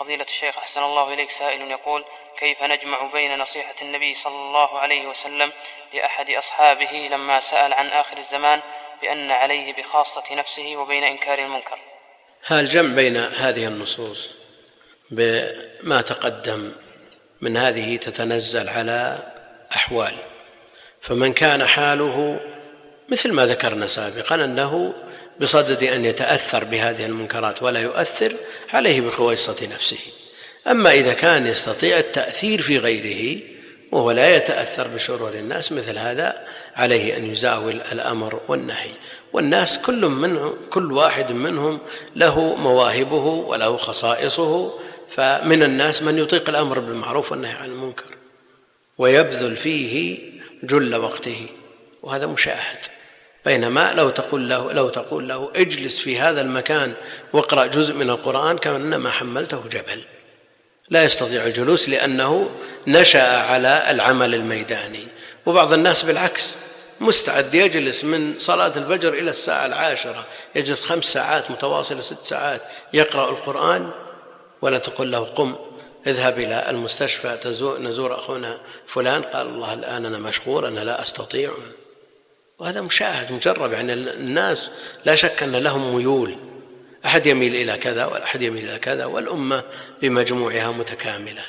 فضيلة الشيخ أحسن الله إليك. سائل يقول كيف نجمع بين نصيحة النبي صلى الله عليه وسلم لأحد أصحابه لما سأل عن آخر الزمان بأن عليه بخاصة نفسه وبين إنكار المنكر؟ هل الجمع بين هذه النصوص بما تقدم من هذه تتنزل على أحوال. فمن كان حاله مثل ما ذكرنا سابقا أنه بصدد أن يتأثر بهذه المنكرات ولا يؤثر عليه بخويصة نفسه. أما إذا كان يستطيع التأثير في غيره وهو لا يتأثر بشرور الناس مثل هذا عليه أن يزاول الأمر والنهي. والناس كل منهم كل واحد منهم له مواهبه وله خصائصه فمن الناس من يطيق الأمر بالمعروف والنهي عن المنكر ويبذل فيه جل وقته. وهذا مشاهد. بينما لو تقول له لو تقول له اجلس في هذا المكان واقرأ جزء من القرآن كأنما حملته جبل. لا يستطيع الجلوس لأنه نشأ على العمل الميداني. وبعض الناس بالعكس مستعد يجلس من صلاة الفجر إلى الساعة العاشرة يجلس خمس ساعات متواصلة ست ساعات يقرأ القرآن ولا تقول له قم اذهب إلى المستشفى نزور أخونا فلان قال الله الآن أنا مشغول أنا لا أستطيع. وهذا مشاهد مجرب يعني الناس لا شك أن لهم ميول. أحد يميل إلى كذا والأحد يميل إلى كذا والأمة بمجموعها متكاملة.